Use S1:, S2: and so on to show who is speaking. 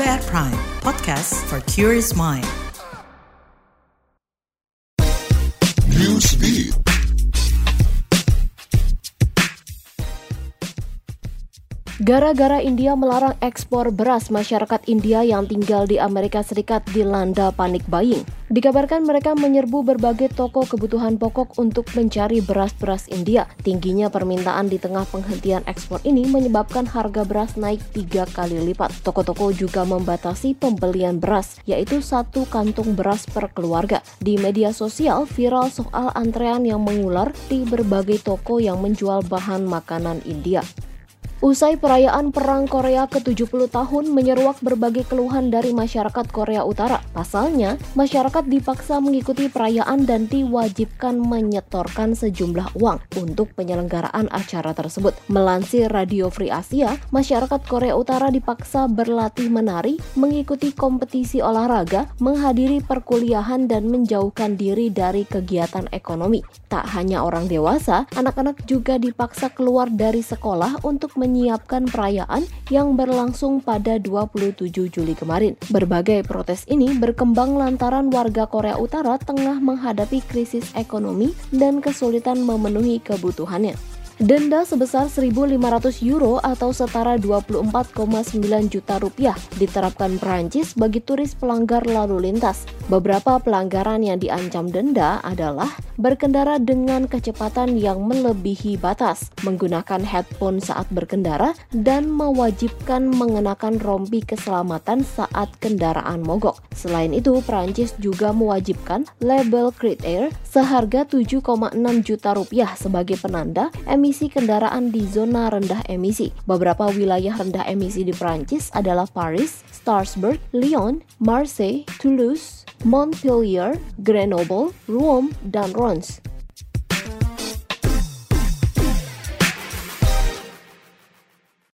S1: At Prime, podcast for curious mind.
S2: Newsbeat.
S3: Gara-gara India melarang ekspor beras, masyarakat India yang tinggal di Amerika Serikat dilanda panik buying. Dikabarkan mereka menyerbu berbagai toko kebutuhan pokok untuk mencari beras-beras India. Tingginya permintaan di tengah penghentian ekspor ini menyebabkan harga beras naik tiga kali lipat. Toko-toko juga membatasi pembelian beras, yaitu satu kantung beras per keluarga. Di media sosial, viral soal antrean yang mengular di berbagai toko yang menjual bahan makanan India. Usai perayaan Perang Korea ke-70 tahun menyeruak berbagai keluhan dari masyarakat Korea Utara. Pasalnya, masyarakat dipaksa mengikuti perayaan dan diwajibkan menyetorkan sejumlah uang untuk penyelenggaraan acara tersebut. Melansir Radio Free Asia, masyarakat Korea Utara dipaksa berlatih menari, mengikuti kompetisi olahraga, menghadiri perkuliahan dan menjauhkan diri dari kegiatan ekonomi. Tak hanya orang dewasa, anak-anak juga dipaksa keluar dari sekolah untuk menyiapkan perayaan yang berlangsung pada 27 Juli kemarin. Berbagai protes ini berkembang lantaran warga Korea Utara tengah menghadapi krisis ekonomi dan kesulitan memenuhi kebutuhannya. Denda sebesar 1.500 euro atau setara 24,9 juta rupiah diterapkan Prancis bagi turis pelanggar lalu lintas. Beberapa pelanggaran yang diancam denda adalah berkendara dengan kecepatan yang melebihi batas, menggunakan headphone saat berkendara, dan mewajibkan mengenakan rompi keselamatan saat kendaraan mogok. Selain itu, Prancis juga mewajibkan label Crit Air seharga 7,6 juta rupiah sebagai penanda emisi emisi kendaraan di zona rendah emisi. Beberapa wilayah rendah emisi di Prancis adalah Paris, Strasbourg, Lyon, Marseille, Toulouse, Montpellier, Grenoble, Rouen, dan Reims.